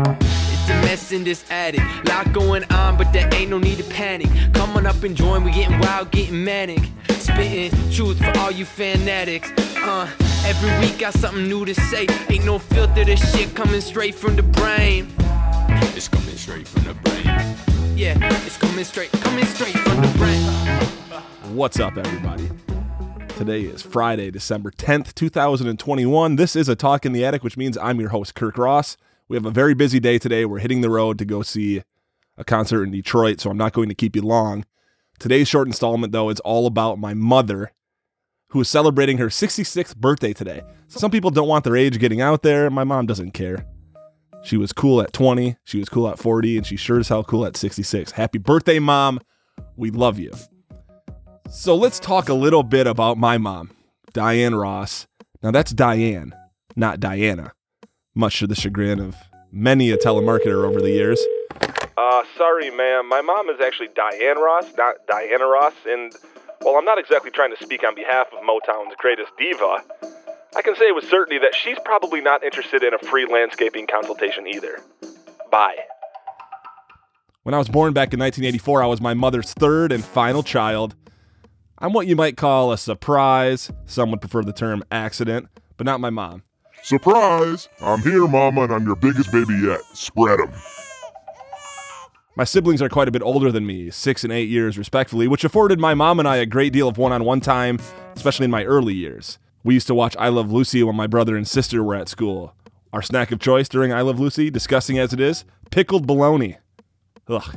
It's a mess in this attic. Lot going on, but there ain't no need to panic. Come on up and join, we getting wild, getting manic. Spitting truth for all you fanatics. Uh, every week got something new to say. Ain't no filter, this shit coming straight from the brain. It's coming straight from the brain. Yeah, it's coming straight, coming straight from the brain. What's up, everybody? Today is Friday, December 10th, 2021. This is a Talk in the Attic, which means I'm your host, Kirk Ross. We have a very busy day today. We're hitting the road to go see a concert in Detroit, so I'm not going to keep you long. Today's short installment, though, is all about my mother, who is celebrating her 66th birthday today. Some people don't want their age getting out there. My mom doesn't care. She was cool at 20, she was cool at 40, and she sure as hell cool at 66. Happy birthday, mom. We love you. So let's talk a little bit about my mom, Diane Ross. Now that's Diane, not Diana, much to the chagrin of many a telemarketer over the years. Uh, sorry, ma'am. My mom is actually Diane Ross, not Diana Ross, and while I'm not exactly trying to speak on behalf of Motown's greatest diva, I can say with certainty that she's probably not interested in a free landscaping consultation either. Bye. When I was born back in 1984, I was my mother's third and final child. I'm what you might call a surprise. Some would prefer the term accident, but not my mom. Surprise! I'm here, Mama, and I'm your biggest baby yet. Spread 'em. My siblings are quite a bit older than me, six and eight years respectively, which afforded my mom and I a great deal of one on one time, especially in my early years. We used to watch I Love Lucy when my brother and sister were at school. Our snack of choice during I Love Lucy, disgusting as it is, pickled bologna. Ugh.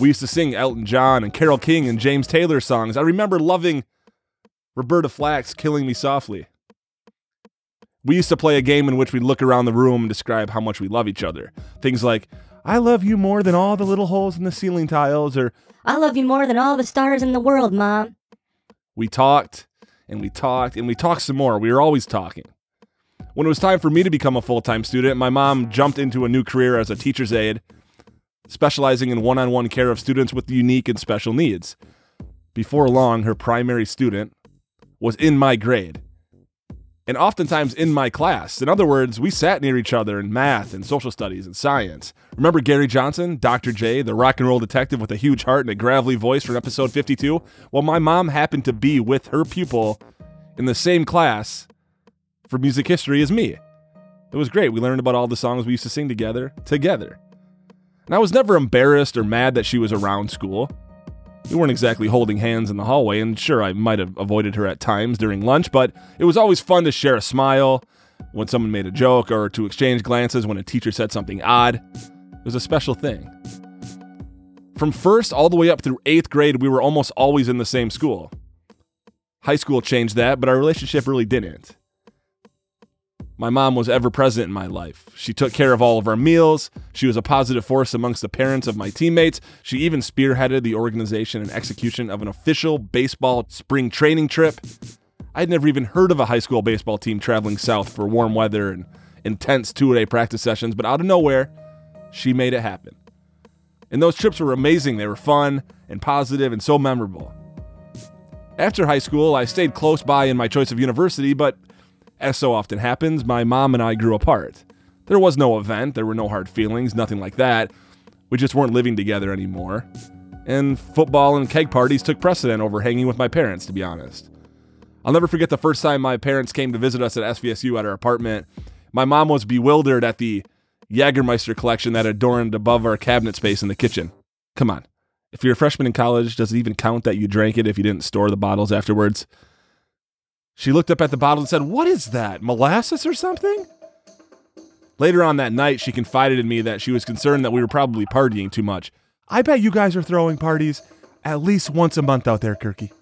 We used to sing Elton John and Carole King and James Taylor songs. I remember loving Roberta Flack's Killing Me Softly. We used to play a game in which we'd look around the room and describe how much we love each other. Things like, I love you more than all the little holes in the ceiling tiles, or I love you more than all the stars in the world, Mom. we talked and we talked and we talked some more. We were always talking. When it was time for me to become a full time student, my mom jumped into a new career as a teacher's aide, specializing in one on one care of students with unique and special needs. Before long, her primary student was in my grade and oftentimes in my class. In other words, we sat near each other in math and social studies and science. Remember Gary Johnson, Dr. J, the rock and roll detective with a huge heart and a gravelly voice from episode 52? Well, my mom happened to be with her pupil in the same class for music history as me. It was great. We learned about all the songs we used to sing together, together. And I was never embarrassed or mad that she was around school. We weren't exactly holding hands in the hallway, and sure, I might have avoided her at times during lunch, but it was always fun to share a smile when someone made a joke or to exchange glances when a teacher said something odd. It was a special thing. From first all the way up through eighth grade, we were almost always in the same school. High school changed that, but our relationship really didn't. My mom was ever present in my life. She took care of all of our meals. She was a positive force amongst the parents of my teammates. She even spearheaded the organization and execution of an official baseball spring training trip. I'd never even heard of a high school baseball team traveling south for warm weather and intense two day practice sessions, but out of nowhere, she made it happen. And those trips were amazing. They were fun and positive and so memorable. After high school, I stayed close by in my choice of university, but as so often happens, my mom and I grew apart. There was no event, there were no hard feelings, nothing like that. We just weren't living together anymore. And football and keg parties took precedent over hanging with my parents, to be honest. I'll never forget the first time my parents came to visit us at SVSU at our apartment. My mom was bewildered at the Jagermeister collection that adorned above our cabinet space in the kitchen. Come on. If you're a freshman in college, does it even count that you drank it if you didn't store the bottles afterwards? She looked up at the bottle and said, What is that? Molasses or something? Later on that night, she confided in me that she was concerned that we were probably partying too much. I bet you guys are throwing parties at least once a month out there, Kirky.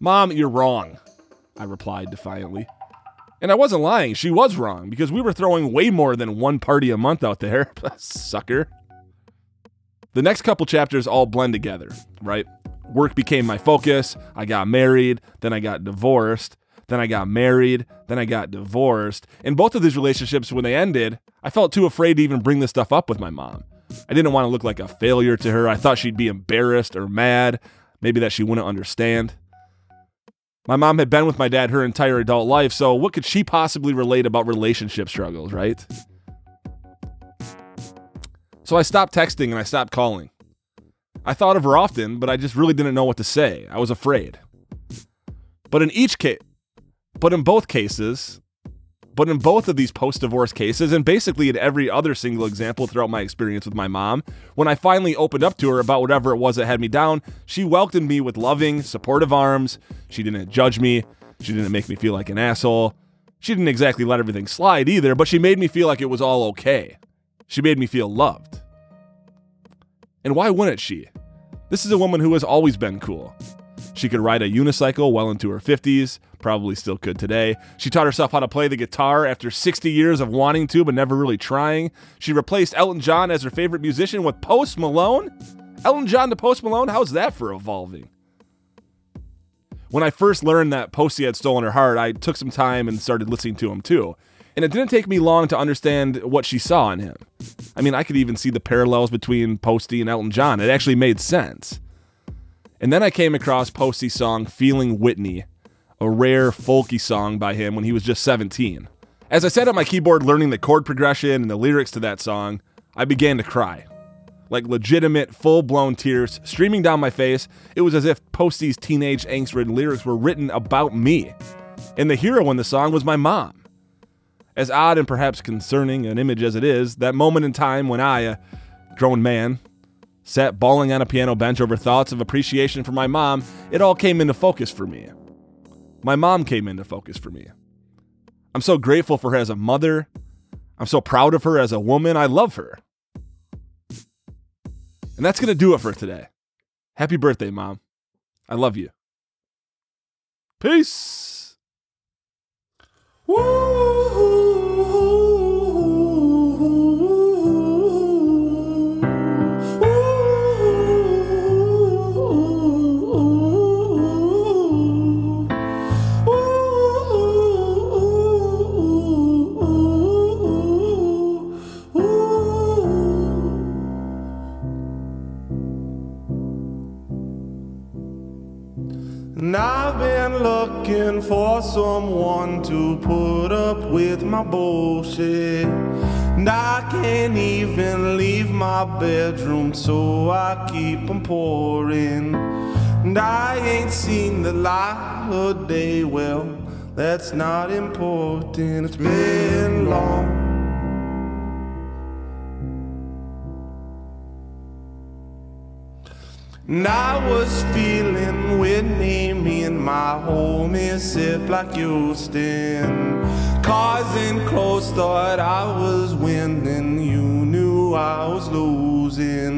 Mom, you're wrong, I replied defiantly. And I wasn't lying. She was wrong because we were throwing way more than one party a month out there. Sucker. The next couple chapters all blend together, right? Work became my focus. I got married, then I got divorced, then I got married, then I got divorced. In both of these relationships, when they ended, I felt too afraid to even bring this stuff up with my mom. I didn't want to look like a failure to her. I thought she'd be embarrassed or mad, maybe that she wouldn't understand. My mom had been with my dad her entire adult life, so what could she possibly relate about relationship struggles, right? So I stopped texting and I stopped calling. I thought of her often, but I just really didn't know what to say. I was afraid. But in each case, but in both cases, but in both of these post divorce cases, and basically in every other single example throughout my experience with my mom, when I finally opened up to her about whatever it was that had me down, she welcomed me with loving, supportive arms. She didn't judge me. She didn't make me feel like an asshole. She didn't exactly let everything slide either, but she made me feel like it was all okay. She made me feel loved. And why wouldn't she? This is a woman who has always been cool. She could ride a unicycle well into her 50s, probably still could today. She taught herself how to play the guitar after 60 years of wanting to but never really trying. She replaced Elton John as her favorite musician with Post Malone. Elton John to Post Malone? How's that for evolving? When I first learned that Posty had stolen her heart, I took some time and started listening to him too. And it didn't take me long to understand what she saw in him. I mean, I could even see the parallels between Posty and Elton John. It actually made sense. And then I came across Posty's song Feeling Whitney, a rare folky song by him when he was just 17. As I sat at my keyboard learning the chord progression and the lyrics to that song, I began to cry. Like legitimate, full blown tears streaming down my face, it was as if Posty's teenage angst ridden lyrics were written about me. And the hero in the song was my mom. As odd and perhaps concerning an image as it is, that moment in time when I, a grown man, sat bawling on a piano bench over thoughts of appreciation for my mom, it all came into focus for me. My mom came into focus for me. I'm so grateful for her as a mother. I'm so proud of her as a woman. I love her. And that's going to do it for today. Happy birthday, Mom. I love you. Peace. And I've been looking for someone to put up with my bullshit. And I can't even leave my bedroom, so I keep on pouring. And I ain't seen the light of day, well, that's not important. It's been long. And I was feeling Whitney, me and my homie sip like Houston. Cars close, thought I was winning, you knew I was losing.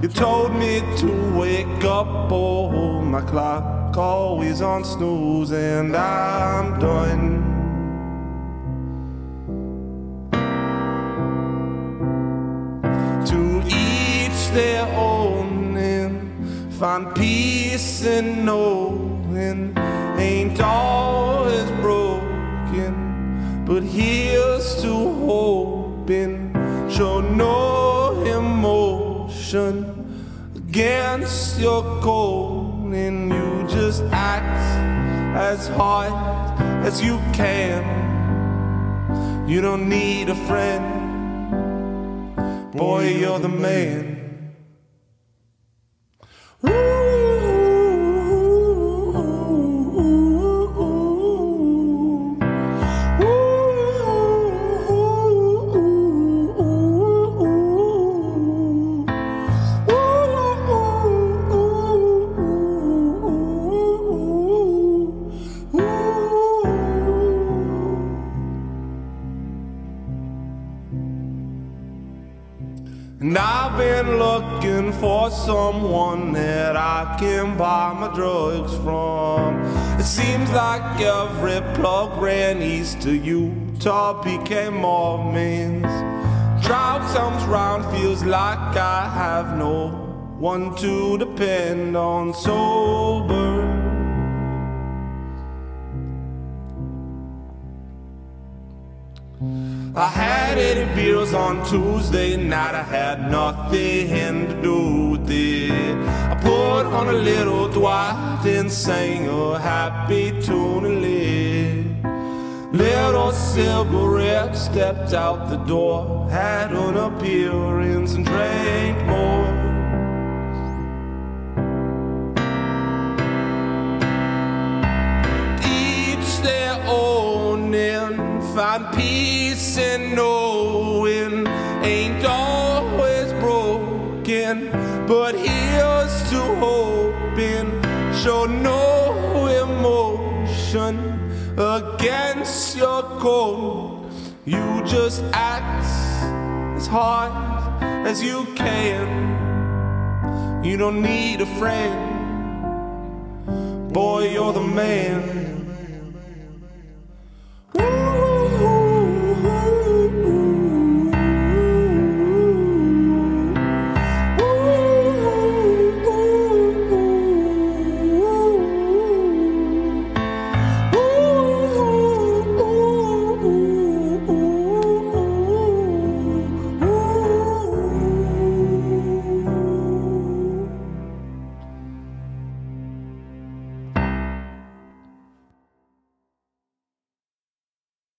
You told me to wake up, oh, my clock always on snooze, and I'm done. Find peace in knowing ain't always broken, but here's to hoping. Show no emotion against your cold, and you just act as hard as you can. You don't need a friend. Boy, you're the man. And looking for someone that I can buy my drugs from. It seems like every plug ran east to Utah became Mormons. Drought comes round, feels like I have no one to depend on. Sober. I had 80 beers on Tuesday night. I had nothing to do with it. I put on a little Dwight and sang a happy tune and lit. Little cigarette stepped out the door, had an appearance and drank more. Find peace in knowing ain't always broken, but here's to hoping. Show no emotion against your code. You just act as hard as you can. You don't need a friend. Boy, you're the man.